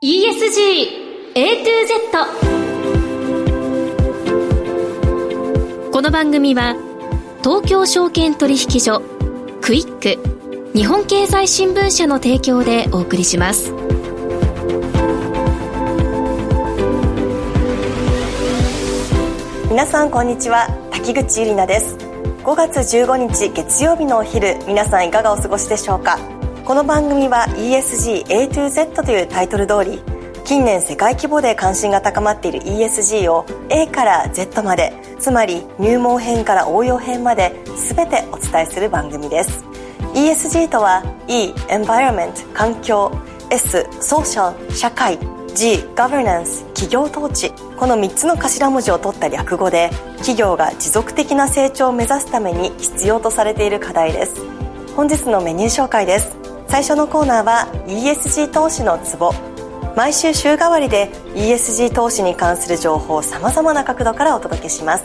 ESG A to Z この番組は東京証券取引所クイック日本経済新聞社の提供でお送りします。皆さんこんにちは滝口ゆりなです。5月15日月曜日のお昼皆さんいかがお過ごしでしょうか？この番組は ESG A to Z というタイトル通り近年世界規模で関心が高まっている ESG を A から Z までつまり入門編から応用編まで全てお伝えする番組です。ESG とは E Environment 環境 S Social 社会 G Governance 企業統治。この3つの頭文字を取った略語で企業が持続的な成長を目指すために必要とされている課題です。本日のメニュー紹介です。最初のコーナーは ESG 投資のツボ。毎週週替わりで ESG 投資に関する情報をさまざまな角度からお届けします。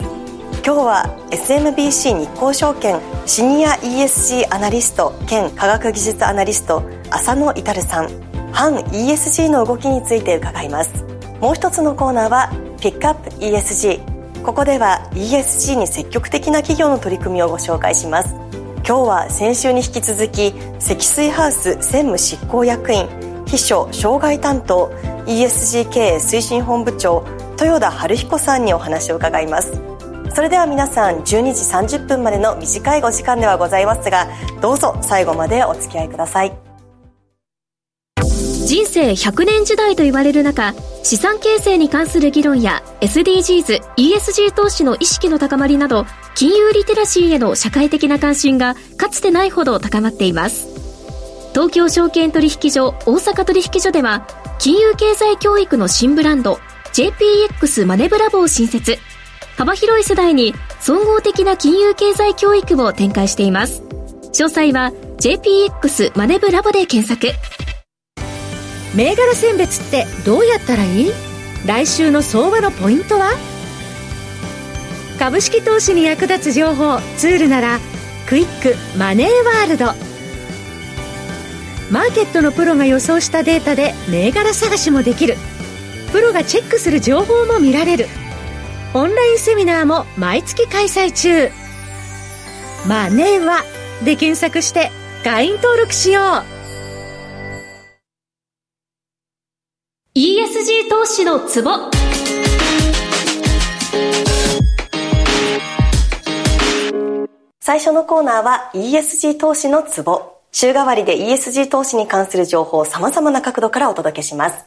今日は SMBC 日興証券シニア ESG アナリスト兼科学技術アナリスト浅野至さん。反 ESG の動きについて伺います。もう一つのコーナーはピックアップ ESG ここでは ESG に積極的な企業の取り組みをご紹介します。今日は先週に引き続き積水ハウス専務執行役員秘書障害担当 ESG 経営推進本部長豊田春彦さんにお話を伺います。それでは皆さん12時30分までの短いお時間ではございますがどうぞ最後までお付き合いください。人生100年時代と言われる中資産形成に関する議論や SDGs、ESG 投資の意識の高まりなど金融リテラシーへの社会的な関心がかつてないほど高まっています。東京証券取引所大阪取引所では金融経済教育の新ブランド JPX マネブラボを新設。幅広い世代に総合的な金融経済教育を展開しています。詳細は JPX マネブラボで検索。銘柄選別ってどうやったらいい？来週の相場のポイントは？株式投資に役立つ情報ツールならクイックマネーワールド。マーケットのプロが予想したデータで銘柄探しもできる。プロがチェックする情報も見られる。オンラインセミナーも毎月開催中。マネーはで検索して会員登録しよう。投資のツボ。最初のコーナーは ESG 投資のツボ。週替わりで ESG 投資に関する情報を様々な角度からお届けします。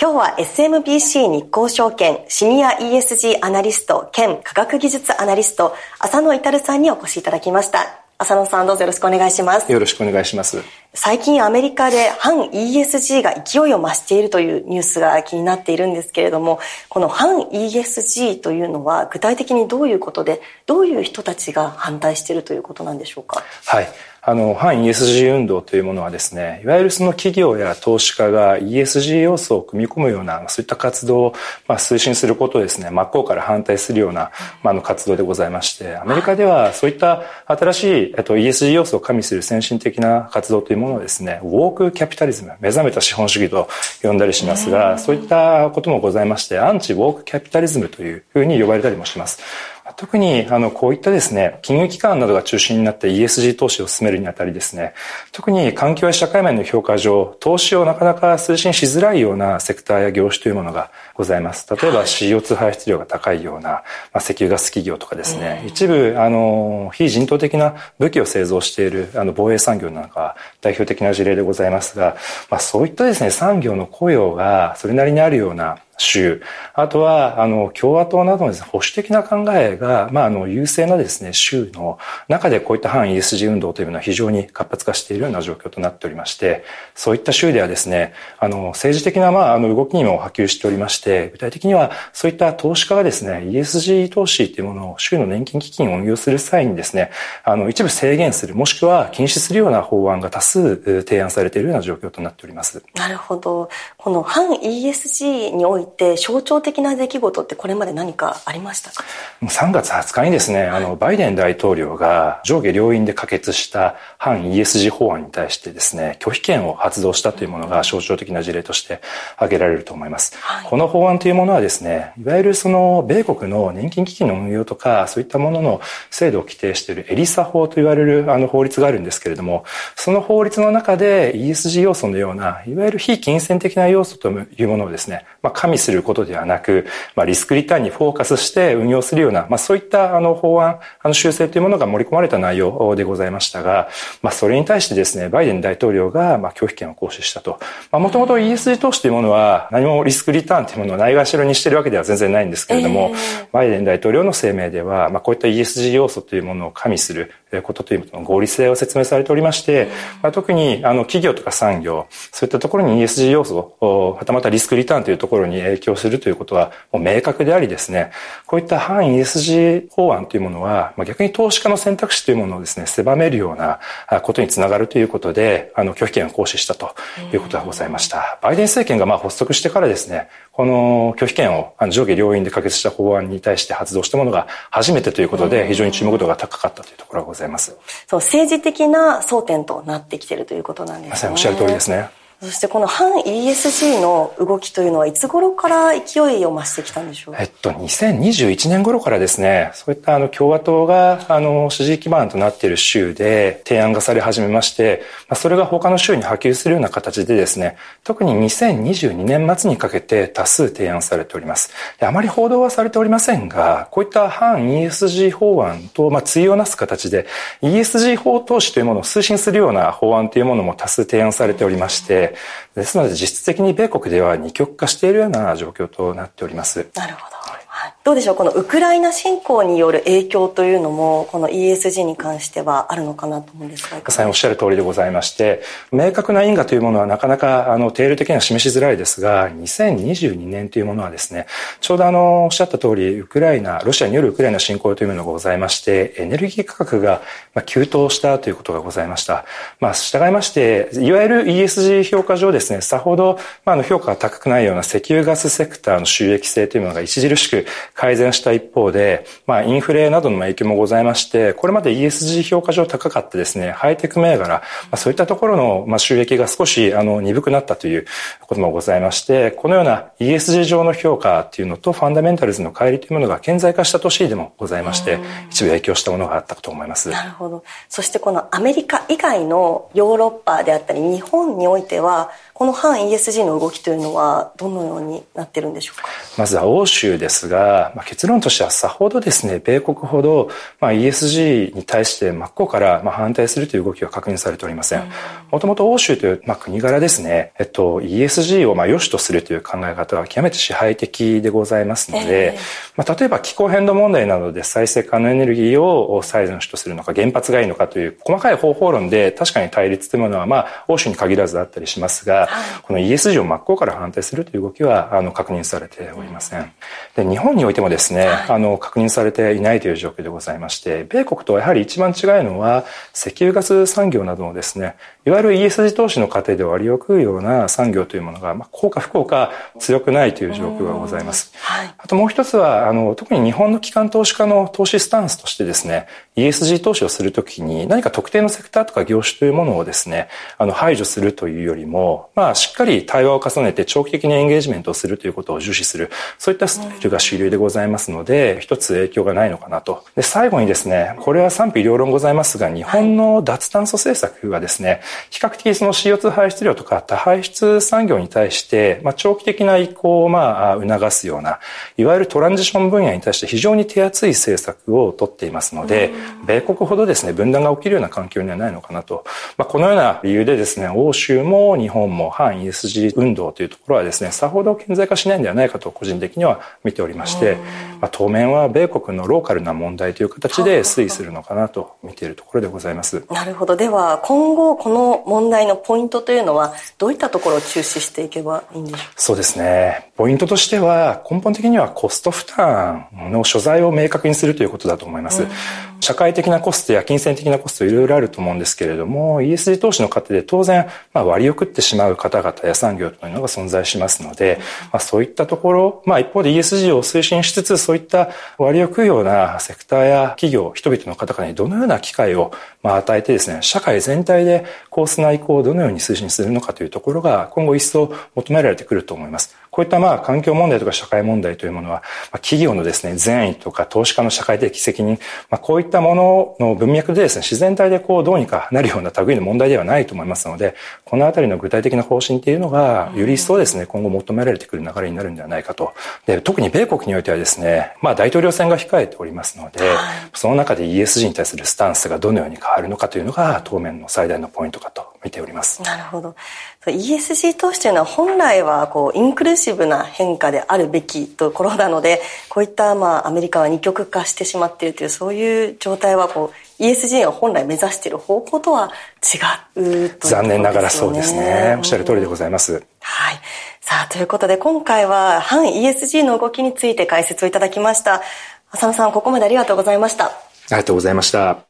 今日は SMBC 日興証券シニア ESG アナリスト兼科学技術アナリスト浅野至さんにお越しいただきました。浅野さんどうぞよろしくお願いします。よろしくお願いします。最近アメリカで反 ESG が勢いを増しているというニュースが気になっているんですけれどもこの反 ESG というのは具体的にどういうことでどういう人たちが反対しているということなんでしょうか？はいあの、反 ESG 運動というものはですね、いわゆるその企業や投資家が ESG 要素を組み込むような、そういった活動を、まあ、推進することをですね、真っ向から反対するような、まあ、の活動でございまして、アメリカではそういった新しい、えっと、ESG 要素を加味する先進的な活動というものをですね、ウォークキャピタリズム、目覚めた資本主義と呼んだりしますが、そういったこともございまして、アンチウォークキャピタリズムというふうに呼ばれたりもします。特にあのこういったですね金融機関などが中心になって ESG 投資を進めるにあたりですね特に環境や社会面の評価上投資をなかなか推進しづらいようなセクターや業種というものがございます。例えば CO2 排出量が高いような、まあ、石油ガス企業とかですね一部あの非人道的な武器を製造しているあの防衛産業なんかは代表的な事例でございますが、まあ、そういったですね産業の雇用がそれなりにあるような州、あとは、あの、共和党などのです、ね、保守的な考えが、まあ、あの、優勢なですね、州の中でこういった反 ESG 運動というのは非常に活発化しているような状況となっておりまして、そういった州ではですね、あの、政治的な、まあ、あの、動きにも波及しておりまして、具体的には、そういった投資家がですね、ESG 投資というものを州の年金基金を運用する際にですね、あの、一部制限する、もしくは禁止するような法案が多数提案されているような状況となっております。なるほど。この反 ESG においてって象徴的な出来事ってこれまで何かありましたか？3月20日にですね、あの、バイデン大統領が上下両院で可決した反 ESG 法案に対してですね、拒否権を発動したというものが象徴的な事例として挙げられると思います。はい、この法案というものはですね、いわゆるその米国の年金基金の運用とか、そういったものの制度を規定しているエリサ法と言われるあの法律があるんですけれども、その法律の中で ESG 要素のような、いわゆる非金銭的な要素というものをですね、まあ、加味することではなく、まあ、リスクリターンにフォーカスして運用するような、まあ、そういったあの法案、あの修正というものが盛り込まれた内容でございましたが、まあ、それに対してですね、バイデン大統領がまあ拒否権を行使したと。もともと ESG 投資というものは何もリスクリターンというものをないがしろにしているわけでは全然ないんですけれども、えー、バイデン大統領の声明では、まあ、こういった ESG 要素というものを加味することというの合理性を説明されておりまして、まあ、特にあの企業とか産業、そういったところに ESG 要素を、はたまたリスクリターンというところに影響するということはもう明確でありですね、こういった反 ESG 法案というものは、まあ、逆に投資家の選択肢というものをですね、狭めるようなことにつながるということで、あの拒否権を行使したということがございました。バイデン政権がまあ発足してからですね、この拒否権を上下両院で可決した法案に対して発動したものが初めてということで、非常に注目度が高かったというところがございます。そう、政治的な争点となってきているということなんですね。まさにおっしゃる通りですね。そしてこの反 ESG の動きというのはいつ頃から勢いを増してきたんでしょう？えっと、2021年頃からですね、そういったあの共和党があの支持基盤となっている州で提案がされ始めまして、それが他の州に波及するような形でですね、特に2022年末にかけて多数提案されております。あまり報道はされておりませんが、こういった反 ESG 法案と、まあ、対をなす形で ESG 法投資というものを推進するような法案というものも多数提案されておりまして、ですので実質的に米国では二極化しているような状況となっております。なるほど。どうでしょう？このウクライナ侵攻による影響というのもこの ESG に関してはあるのかなと思うんですがまさにおっしゃる通りでございまして明確な因果というものはなかなかあの定量的には示しづらいですが2022年というものはですねちょうどあのおっしゃった通りウクライナロシアによるウクライナ侵攻というものがございましてエネルギー価格が急騰したということがございました。まあ従いましていわゆる ESG 評価上ですねさほど、まあ、の評価が高くないような石油ガスセクターの収益性というものが著しく改善した一方で、まあ、インフレなどの影響もございまして、これまで ESG 評価上高かったですね、ハイテク銘柄、まあ、そういったところの、まあ、収益が少し、あの、鈍くなったということもございまして、このような ESG 上の評価っていうのと、ファンダメンタルズの乖離というものが顕在化した年でもございまして、一部影響したものがあったと思います。なるほど。そしてこのアメリカ以外のヨーロッパであったり、日本においては、この反 ESG の動きというのはどのようになってるんでしょうか？まずは欧州ですが、まあ、結論としてはさほどですね、米国ほど、まあ、ESG に対して真っ向からまあ反対するという動きは確認されておりません。もともと欧州という、まあ、国柄ですね、えっと、ESG をまあ良しとするという考え方は極めて支配的でございますので、えー、まあ、例えば気候変動問題などで再生可能エネルギーを最善とするのか原発がいいのかという細かい方法論で確かに対立というものはまあ欧州に限らずあったりしますが、この ESG を真っ向から反対するという動きはあの確認されておりません。で日本においてもですね、あの確認されていないという状況でございまして、米国とやはり一番違いのは石油ガス産業などのですね、いわゆる ESG 投資の過程で割を食うような産業というものが、まあ、効果不効果強くないという状況がございます。はい、あともう一つは、あの、特に日本の機関投資家の投資スタンスとしてですね、ESG 投資をするときに何か特定のセクターとか業種というものをですね、あの、排除するというよりも、まあ、しっかり対話を重ねて長期的にエンゲージメントをするということを重視する、そういったスタイルが主流でございますので、一つ影響がないのかなと。で、最後にですね、これは賛否両論ございますが、日本の脱炭素政策はですね、比較的その CO2 排出量とか多排出産業に対して、まあ、長期的な移行をまあ、促すような、いわゆるトランジション分野に対して非常に手厚い政策をとっていますので、米国ほどですね、分断が起きるような環境にはないのかなと。まあ、このような理由でですね、欧州も日本も反 ESG 運動というところはですね、さほど顕在化しないんではないかと個人的には見ておりまして、まあ、当面は米国のローカルな問題という形で推移するのかなと見ているところでございます。なるほど。では、今後この問題のポイントというのは、どういったところを注視していけばいいんでしょうか？そうですね。ポイントとしては、根本的にはコスト負担の所在を明確にするということだと思います。社会的なコストや金銭的なコストいろいろあると思うんですけれども、ESG 投資の過程で当然、まあ、割り送ってしまう方々や産業というのが存在しますので、まあ、そういったところ、まあ、一方で ESG を推進しつつ、そういった割り送るようなセクターや企業、人々の方々にどのような機会をまあ与えてですね、社会全体でコース内移行をどのように推進するのかというところが今後一層求められてくると思います。こういったまあ環境問題とか社会問題というものは、まあ、企業のですね、善意とか投資家の社会的責任、まあ、こういったものの文脈でですね、自然体でこうどうにかなるような類の問題ではないと思いますので、このあたりの具体的な方針っていうのが、より一層ですね、今後求められてくる流れになるんではないかと。で、特に米国においてはですね、まあ大統領選が控えておりますので、その中で ESG に対するスタンスがどのように変わるのかというのが当面の最大のポイントかと見ております。なるほど。ESG 投資というのは本来はこうインクルーシブな変化であるべきところなので、こういったまあアメリカは二極化してしまっているというそういう状態はこう ESG が本来目指している方向とは違う、ね、残念ながらそうですね。おっしゃる通りでございます。うん、はい。さあ、ということで今回は反 ESG の動きについて解説をいただきました。浅野さん、ここまでありがとうございました。ありがとうございました。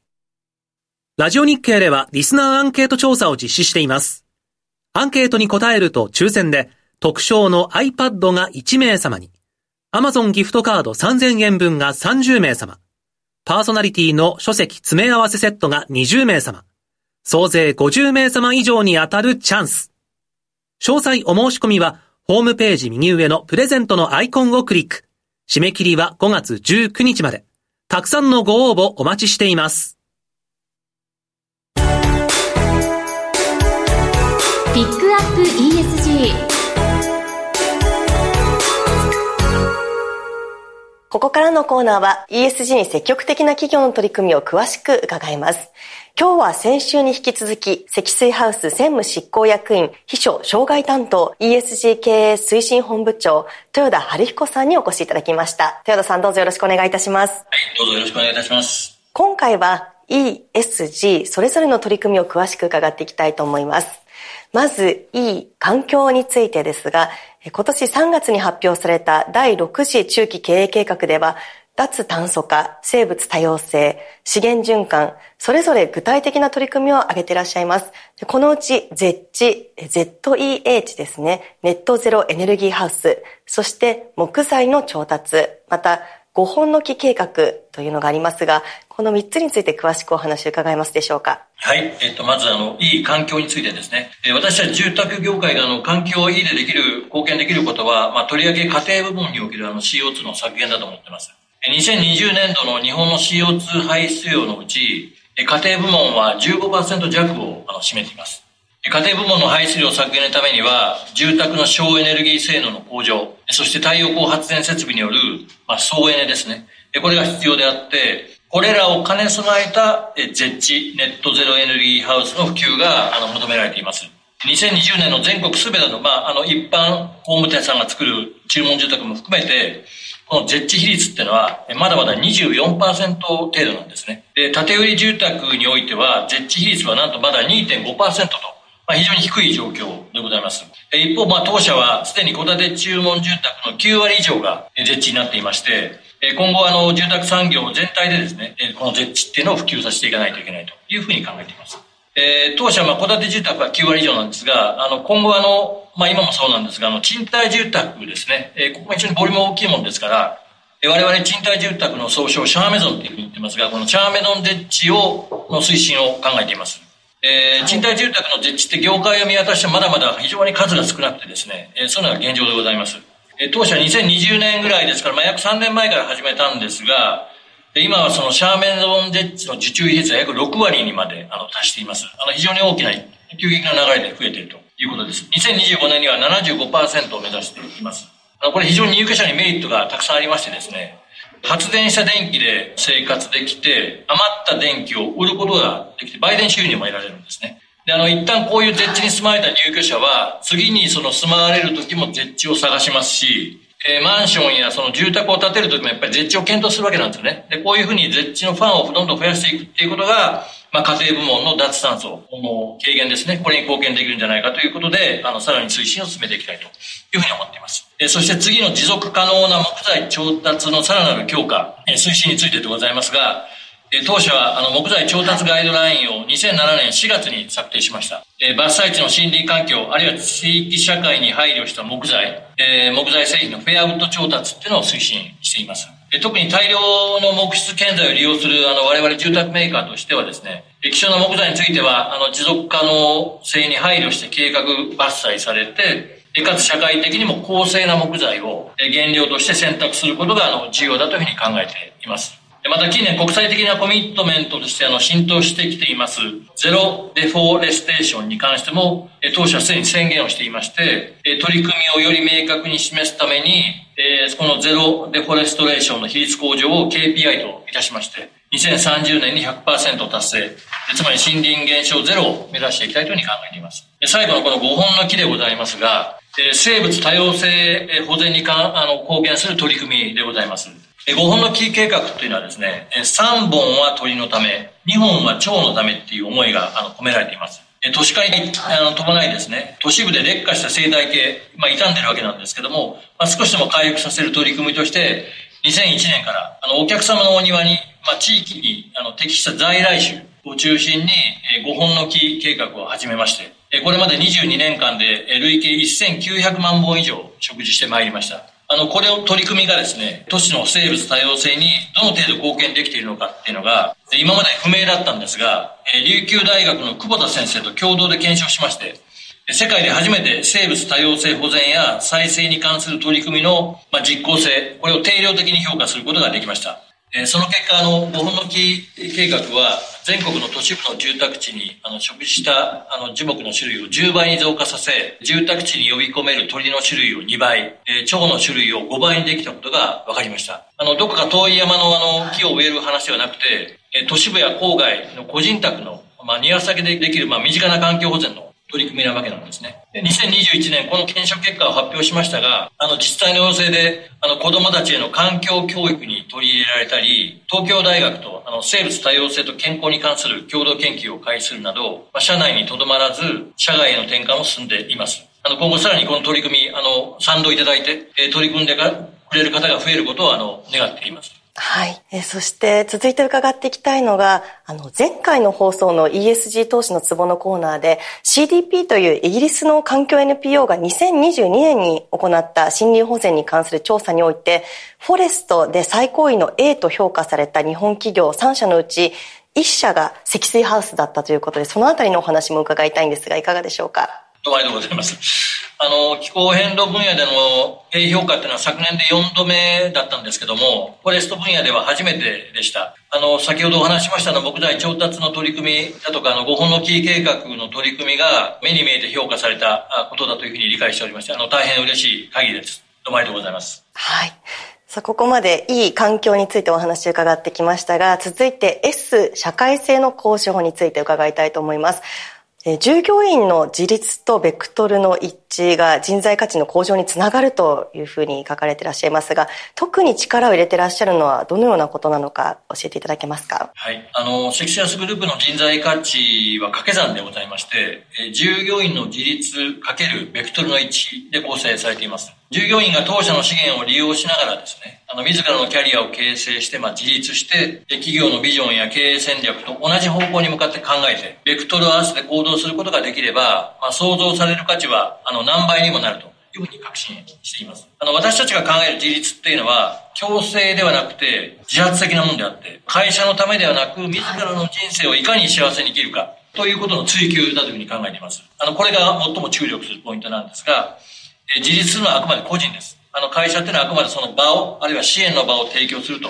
ラジオ日経ではリスナーアンケート調査を実施しています。アンケートに答えると抽選で特賞の iPad が1名様に、Amazon ギフトカード3000円分が30名様、パーソナリティの書籍詰め合わせセットが20名様、総勢50名様以上に当たるチャンス。詳細お申し込みは、ホームページ右上のプレゼントのアイコンをクリック。締め切りは5月19日まで。たくさんのご応募お待ちしています。ピックアップ ESG ここからのコーナーは ESG に積極的な企業の取り組みを詳しく伺います。今日は先週に引き続き、積水ハウス専務執行役員、秘書、障害担当、ESG 経営推進本部長、豊田春彦さんにお越しいただきました。豊田さんどうぞよろしくお願いいたします。はい、どうぞよろしくお願いいたします。今回は ESG、それぞれの取り組みを詳しく伺っていきたいと思います。まず、いい環境についてですが、今年3月に発表された第6次中期経営計画では、脱炭素化、生物多様性、資源循環、それぞれ具体的な取り組みを挙げていらっしゃいます。このうち、ZEH、ZEH ですね、ネットゼロエネルギーハウス、そして木材の調達、また5本の木計画というのがありますが、この3つについて詳しくお話を伺えますでしょうか？はい。えっ、と、まず、あの、いい環境についてですね。え私たち住宅業界が、あの、環境をいいでできる、貢献できることは、まあ、とりわけ家庭部門における、あの、CO2 の削減だと思ってます。2020年度の日本の CO2 排出量のうち、家庭部門は15%弱をあの占めています。家庭部門の排出量削減のためには、住宅の省エネルギー性能の向上、そして太陽光発電設備による、まあ、総エネですね。これが必要であって、これらを兼ね備えた絶地ネットゼロエネルギーハウスの普及があの求められています。2020年の全国すべての、まあ、あの、一般工務店さんが作る注文住宅も含めて、この絶地比率っていうのは、まだまだ24%程度なんですね。で、建売住宅においては、絶地比率はなんとまだ2.5%と、まあ、非常に低い状況でございます。一方、まあ、当社はすでに戸建て注文住宅の9割以上が絶地になっていまして、今後、あの、住宅産業全体でですね、この絶地っていうのを普及させていかないといけないというふうに考えています。えー、当社は、戸建て住宅は9割以上なんですが、あの、今後あの、まあ、今もそうなんですが、あの、賃貸住宅ですね、えー、ここが非常にボリューム大きいもんですから、我々賃貸住宅の総称、シャーメゾンっていうふうに言ってますが、このシャーメゾン絶地を、の推進を考えています。えー、賃貸住宅の実地って業界を見渡してまだまだ非常に数が少なくてですね、えー、そういうのが現状でございます。えー、当社2020年ぐらいですから、まあ、約3年前から始めたんですが、今はそのシャーメンゾーンデッチの受注比率は約6割にまであの達しています。あの非常に大きな急激な流れで増えているということです。2025年には75%を目指しています。これ非常に入居者にメリットがたくさんありましてですね、発電した電気で生活できて、余った電気を売ることができて、売電収入も得られるんですね。で、あの、一旦こういう絶地に住まれた入居者は、次にその住まわれる時も絶地を探しますし、えー、マンションやその住宅を建てる時もやっぱり絶地を検討するわけなんですよね。で、こういうふうに絶地のファンをどんどん増やしていくっていうことが、まあ、家庭部門の脱炭素の軽減ですね。これに貢献できるんじゃないかということで、あの、さらに推進を進めていきたいというふうに思っています。え、そして次の持続可能な木材調達のさらなる強化、え、推進についてでございますが、当社はあの木材調達ガイドラインを2007年4月に策定しました。え伐採地の森林環境、あるいは地域社会に配慮した木材、え木材製品のフェアウッド調達っていうのを推進しています。特に大量の木質建材を利用するあの我々住宅メーカーとしてはですね、希少な木材についてはあの持続可能性に配慮して計画伐採されて、かつ社会的にも公正な木材を原料として選択することがあの重要だというふうに考えています。また近年国際的なコミットメントとしてあの浸透してきていますゼロデフォレステーションに関しても当社すでに宣言をしていまして取り組みをより明確に示すためにこのゼロデフォレストレーションの比率向上を KPI といたしまして2030年に100%達成。つまり森林減少ゼロを目指していきたいというふうに考えています。最後のこの5本の木でございますが生物多様性保全にかあの貢献する取り組みでございます。5本の木計画というのはですね、3本は鳥のため、2本は蝶のためっていう思いがあの込められています。都市化に伴いですね、都市部で劣化した生態系、まあ、傷んでるわけなんですけども、まあ、少しでも回復させる取り組みとして、2001年からあのお客様のお庭に、まあ、地域にあの適した在来種を中心に5本の木計画を始めまして、これまで22年間で累計1900万本以上植樹してまいりました。あの、これを取り組みがですね、都市の生物多様性にどの程度貢献できているのかっていうのが、今まで不明だったんですが、琉球大学の久保田先生と共同で検証しまして、世界で初めて生物多様性保全や再生に関する取り組みの実効性、これを定量的に評価することができました。その結果、あの、5本の木計画は、全国の都市部の住宅地に、あの、植樹したあの樹木の種類を10倍に増加させ、住宅地に呼び込める鳥の種類を2倍、えー、蝶の種類を5倍にできたことが分かりました。あの、どこか遠い山のあの、木を植える話ではなくて、えー、都市部や郊外の個人宅の、まあ、庭先でできる、まあ、身近な環境保全の取り組みなわけなんですね。で2021年、この検証結果を発表しましたが、あの自治体の要請で、あの子供たちへの環境教育に取り入れられたり、東京大学とあの生物多様性と健康に関する共同研究を開始するなど、まあ、社内にとどまらず、社外への転換も進んでいます。あの今後さらにこの取り組み、あの賛同いただいて、えー、取り組んでくれる方が増えることをあの願っています。はい。えそして続いて伺っていきたいのが、あの、前回の放送の ESG 投資のツボのコーナーで CDP というイギリスの環境 NPO が2022年に行った森林保全に関する調査において、フォレストで最高位の A と評価された日本企業3社のうち1社が積水ハウスだったということで、そのあたりのお話も伺いたいんですが、いかがでしょうか？どうもありがとうございます。あの、気候変動分野での A 評価っていうのは昨年で4度目だったんですけども、フォレスト分野では初めてでした。あの、先ほどお話しましたの木材調達の取り組みだとか、あの、5本のキー計画の取り組みが目に見えて評価されたことだというふうに理解しておりまして、あの、大変嬉しい限りです。どうもありがとうございます。はい。さあ、ここまでいい環境についてお話を伺ってきましたが、続いて S 社会性の講師法について伺いたいと思います。従業員の自立とベクトルの一致が人材価値の向上につながるというふうに書かれていらっしゃいますが、特に力を入れていらっしゃるのはどのようなことなのか教えていただけますか？はい。あの、セクシュアスグループの人材価値は掛け算でございまして、え従業員の自立かけるベクトルの一致で構成されています。従業員が当社の資源を利用しながらですね、あの、自らのキャリアを形成して、まあ、自立して、企業のビジョンや経営戦略と同じ方向に向かって考えて、ベクトルを合わせて行動することができれば、まあ、想像される価値は、あの、何倍にもなるというふうに確信しています。あの、私たちが考える自立っていうのは、強制ではなくて、自発的なものであって、会社のためではなく、自らの人生をいかに幸せに生きるか、ということの追求だというふうに考えています。あの、これが最も注力するポイントなんですが、え自立するのはあくまで個人です。あの会社っていうのはあくまでその場を、あるいは支援の場を提供すると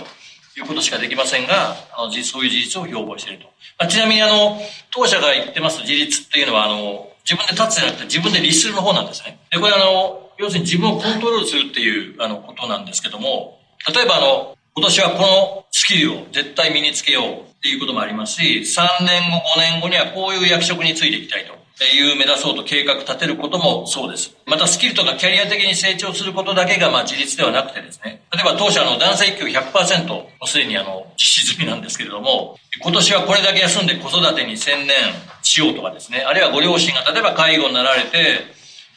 いうことしかできませんが、あのそういう事実を標榜していると。まあ、ちなみにあの、当社が言ってます自立っていうのは、あの、自分で立つじゃなくて自分で律するの方なんですね。で、これあの、要するに自分をコントロールするっていうあのことなんですけども、例えばあの、今年はこのスキルを絶対身につけようっていうこともありますし、3年後、5年後にはこういう役職についていきたいと。いう目指そうと計画立てることもそうです。またスキルとかキャリア的に成長することだけがまあ自立ではなくてですね、例えば当社の男性育休100%もうすでにあの実施済みなんですけれども、今年はこれだけ休んで子育てに専念しようとかですね、あるいはご両親が例えば介護になられて、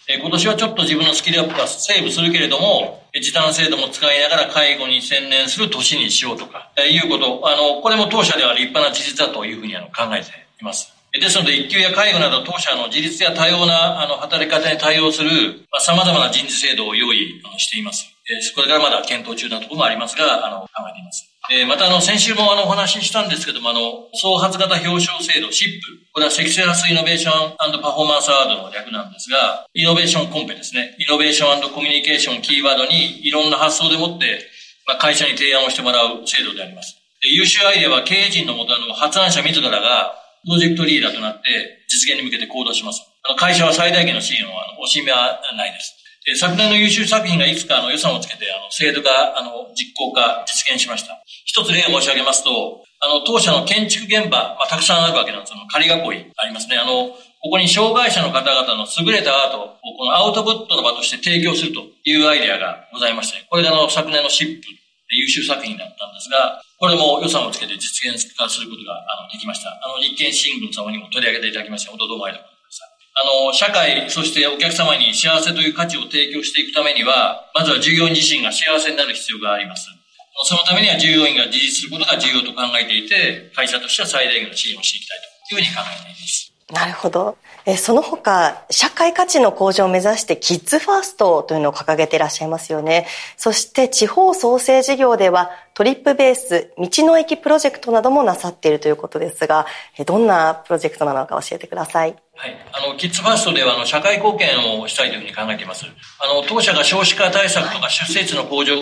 え今年はちょっと自分のスキルアップはセーブするけれども、時短制度も使いながら介護に専念する年にしようとか、えいうこと、あの、これも当社では立派な事実だというふうにあの考えています。ですので、育休や介護など当社の自立や多様なあの働き方に対応する、まあ、様々な人事制度を用意しています。これからまだ検討中なところもありますが、あの、考えています。えー、また、あの、先週もあの、お話ししたんですけども、あの、創発型表彰制度、SIP。これはセクシャラスイノベーションパフォーマンスアワードの略なんですが、イノベーションコンペですね。イノベーションコミュニケーションキーワードに、いろんな発想でもって、まあ、会社に提案をしてもらう制度であります。で優秀アイデアは経営陣のもと、あの、発案者自らが、プロジェクトリーダーとなって、実現に向けて行動します。あの、会社は最大限の支援を、あの、惜しみはないです。昨年の優秀作品がいくつかあの予算をつけて、あの、制度が、あの、実行化、実現しました。一つ例を申し上げますと、あの、当社の建築現場、まあ、たくさんあるわけなんです。あの、仮囲いありますね。あの、ここに障害者の方々の優れたアートを、このアウトプットの場として提供するというアイデアがございまして、これがあの、昨年のシップ優秀作品だったんですが、これも予算をつけて実現化することがあのできました。あの、日経新聞様にも取り上げていただきまして、本当どうもありがとうございます。あの、社会、そしてお客様に幸せという価値を提供していくためには、まずは従業員自身が幸せになる必要があります。そのためには従業員が自立することが重要と考えていて、会社としては最大限の支援をしていきたいというふうに考えています。なるほど。えその他、社会価値の向上を目指してキッズファーストというのを掲げていらっしゃいますよね。そして地方創生事業ではトリップベース、道の駅プロジェクトなどもなさっているということですが、どんなプロジェクトなのか教えてください。はい。あの、キッズファーストでは、あの、社会貢献をしたいというふうに考えています。あの、当社が少子化対策とか出生率の向上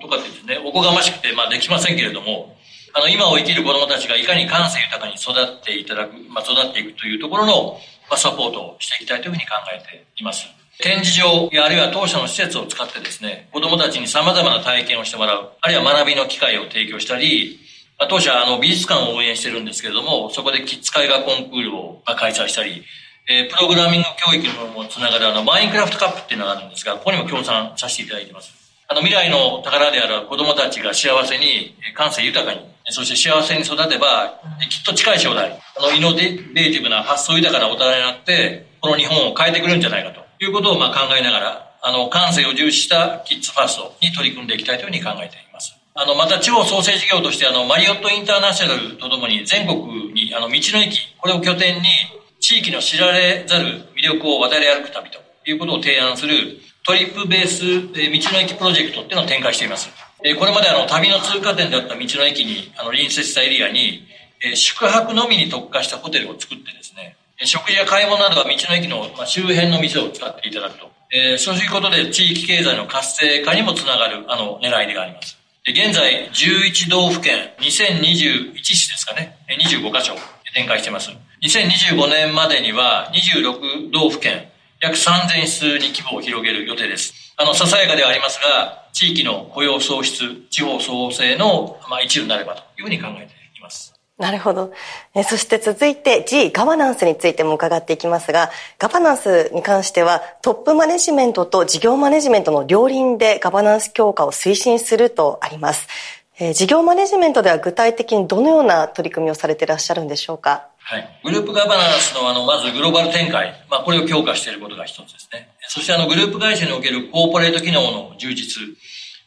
とかですね、おこがましくて、まあ、できませんけれども、あの、今を生きる子供たちがいかに感性豊かに育っていただく、まあ、育っていくというところの、まあ、サポートをしていきたいというふうに考えています。展示場やあるいは当社の施設を使ってですね、子供たちに様々な体験をしてもらう、あるいは学びの機会を提供したり、まあ、当社、あの、美術館を応援してるんですけれども、そこでキッズ絵画コンクールを開催したり、えー、プログラミング教育にもつながるあの、マインクラフトカップっていうのがあるんですが、ここにも協賛させていただいてます。あの、未来の宝である子供たちが幸せに、感性豊かに、そして幸せに育てば、きっと近い将来、あの、イノベーティブな発想豊かな大人になって、この日本を変えてくるんじゃないかということをまあ考えながら、あの、感性を重視したキッズファーストに取り組んでいきたいというふうに考えています。あの、また地方創生事業として、あの、マリオットインターナショナルとともに全国に、あの、道の駅、これを拠点に、地域の知られざる魅力を渡り歩く旅ということを提案するトリップベース道の駅プロジェクトっていうのを展開しています。これまであの旅の通過点であった道の駅にあの隣接したエリアに宿泊のみに特化したホテルを作ってですね、食事や買い物などは道の駅の周辺の店を使っていただくと。そういうことで地域経済の活性化にもつながるあの狙いであります。現在11道府県2021市ですかね、25カ所展開しています。2025年までには26道府県約3000室に規模を広げる予定です。あの、ささやかではありますが、地域の雇用創出、地方創生の、まあ、一部になればというふうに考えています。なるほど。えそして続いて G ガバナンスについても伺っていきますが、ガバナンスに関してはトップマネジメントと事業マネジメントの両輪でガバナンス強化を推進するとあります。え事業マネジメントでは具体的にどのような取り組みをされていらっしゃるんでしょうか？はい。グループガバナンスの、あの、まずグローバル展開。まあ、これを強化していることが一つですね。そして、あの、グループ会社におけるコーポレート機能の充実。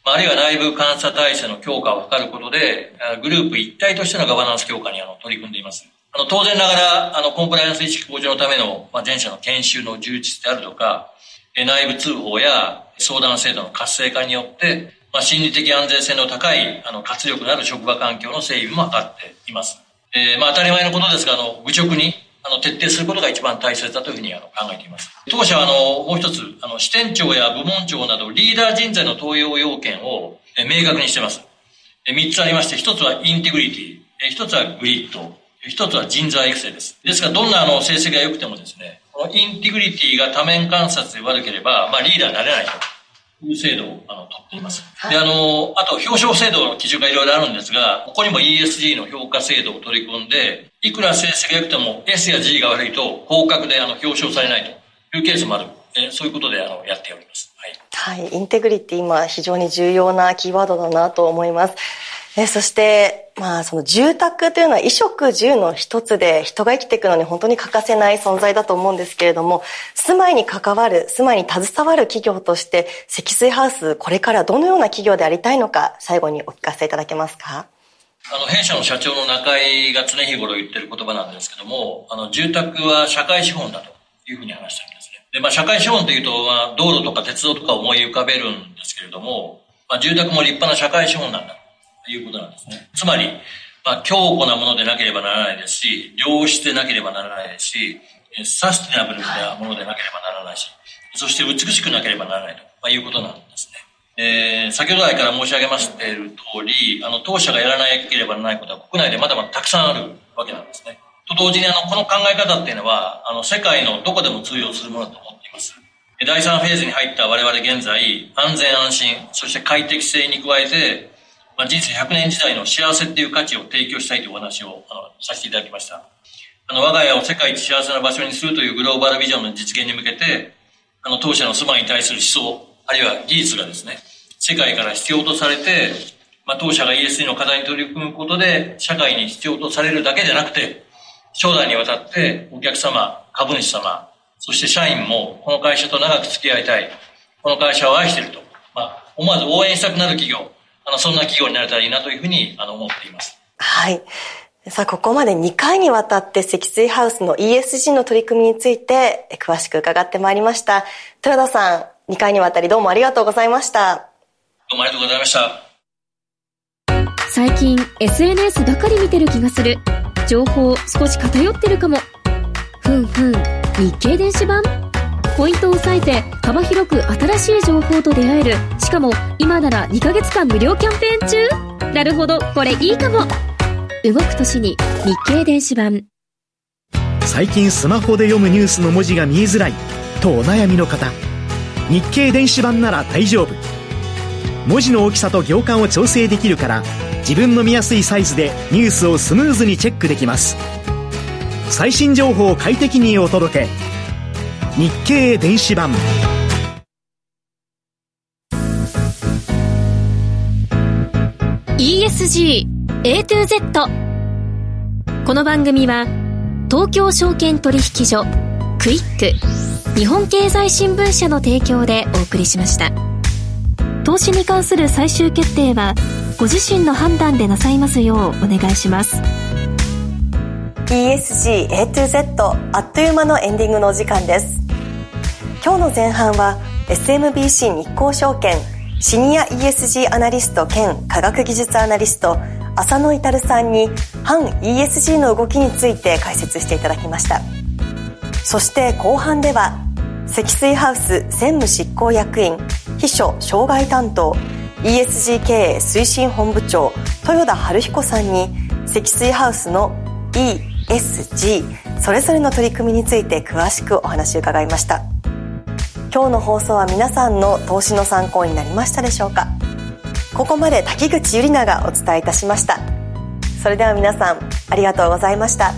まあ、あるいは内部監査体制の強化を図ることで、グループ一体としてのガバナンス強化にあの取り組んでいます。あの、当然ながら、あの、コンプライアンス意識向上のための、まあ、前者の研修の充実であるとか、内部通報や相談制度の活性化によって、まあ、心理的安全性の高い、あの、活力のある職場環境の整備も図っています。えー、まあ、当たり前のことですが、あの、愚直に、あの、徹底することが一番大切だというふうにあの考えています。当社は、あの、もう一つ、あの、支店長や部門長などリーダー人材の登用要件を、え明確にしています。え三つありまして、一つはインテグリティ、え一つはグリッド、一つは人材育成です。ですから、どんなあの成績が良くてもですね、このインテグリティが多面観察で悪ければ、まあ、リーダーになれないという制度をあの取っています。で、あの、あと表彰制度の基準がいろいろあるんですが、ここにも ESG の評価制度を取り組んで、いくら成績が良くても S や G が悪いと合格であの表彰されないというケースもある。えそういうことであのやっております。はい。はい。インテグリティ今非常に重要なキーワードだなと思います。えそして、まあ、その住宅というのは衣食住の一つで人が生きていくのに本当に欠かせない存在だと思うんですけれども、住まいに関わる、住まいに携わる企業として、積水ハウス、これからどのような企業でありたいのか、最後にお聞かせいただけますか？あの、弊社の社長の中井が常日頃言ってる言葉なんですけども、あの、住宅は社会資本だというふうに話してるんですね。で、まあ、社会資本というと、まあ、道路とか鉄道とか思い浮かべるんですけれども、まあ、住宅も立派な社会資本なんだいうことなんですね。つまり、まあ、強固なものでなければならないですし、良質でなければならないですし、サステナブルなものでなければならないし、そして美しくなければならないと、まあ、いうことなんですね。えー、先ほど来から申し上げましている通り、あの、当社がやらなければならないことは国内でまだまだたくさんあるわけなんですね。と同時に、あの、この考え方っていうのは、あの、世界のどこでも通用するものだと思っています。第3フェーズに入った我々現在、安全安心、そして快適性に加えて、まあ、人生100年時代の幸せっていう価値を提供したいというお話をあのさせていただきました。あの、我が家を世界一幸せな場所にするというグローバルビジョンの実現に向けて、あの、当社の住まいに対する思想、あるいは技術がですね、世界から必要とされて、まあ、当社が ESG の課題に取り組むことで、社会に必要とされるだけでなくて、将来にわたってお客様、株主様、そして社員もこの会社と長く付き合いたい、この会社を愛していると、まあ、思わず応援したくなる企業、あの、そんな企業になれたらいいなというふうに、あの、思っています。はい。さあ、ここまで2回にわたって積水ハウスの ESG の取り組みについて詳しく伺ってまいりました。豊田さん、2回にわたりどうもありがとうございました。どうもありがとうございました。最近 SNS ばかり見てる気がする。情報少し偏ってるかも。ふんふん、日経電子版ポイントを押さえて幅広く新しい情報と出会える。しかも今なら2ヶ月間無料キャンペーン中。なるほど。これいいかも。動く年に日経電子版。最近スマホで読むニュースの文字が見えづらい。とお悩みの方。日経電子版なら大丈夫。文字の大きさと行間を調整できるから自分の見やすいサイズでニュースをスムーズにチェックできます。最新情報を快適にお届け。日経電子版「ESG A to Z」この番組は東京証券取引所クイック日本経済新聞社の提供でお送りしました。投資に関する最終決定はご自身の判断でなさいますようお願いします。ESG A to Z あっという間のエンディングのお時間です今日の前半は SMBC 日興証券シニア ESG アナリスト兼科学技術アナリスト浅野至さんに反 ESG の動きについて解説していただきました。そして後半では積水ハウス専務執行役員秘書障害担当 ESG 経営推進本部長豊田春彦さんに積水ハウスの ESG それぞれの取り組みについて詳しくお話を伺いました。今日の放送は皆さんの投資の参考になりましたでしょうか？ここまで滝口ゆりながお伝えいたしました。それでは皆さんありがとうございました。